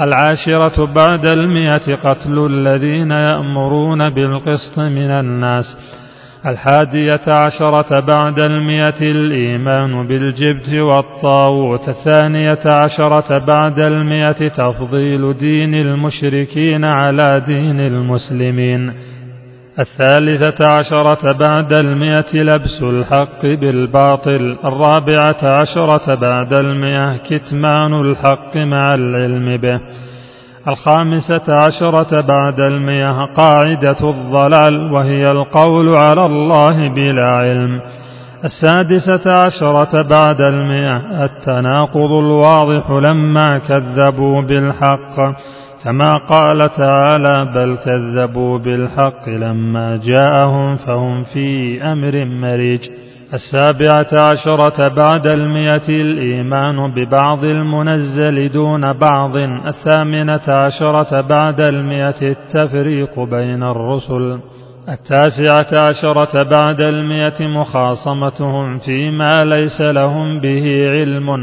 العاشرة بعد المئة قتل الذين يأمرون بالقسط من الناس. الحادية عشرة بعد المئة الإيمان بالجبت والطاغوت. الثانية عشرة بعد المئة تفضيل دين المشركين على دين المسلمين. الثالثة عشرة بعد المئة لبس الحق بالباطل الرابعة عشرة بعد المئة كتمان الحق مع العلم به الخامسة عشرة بعد المئة قاعدة الضلال وهي القول على الله بلا علم السادسة عشرة بعد المئة التناقض الواضح لما كذبوا بالحق. كما قال تعالى بل كذبوا بالحق لما جاءهم فهم في أمر مريج السابعة عشرة بعد المئة الإيمان ببعض المنزل دون بعض الثامنة عشرة بعد المئة التفريق بين الرسل التاسعة عشرة بعد المئة مخاصمتهم فيما ليس لهم به علم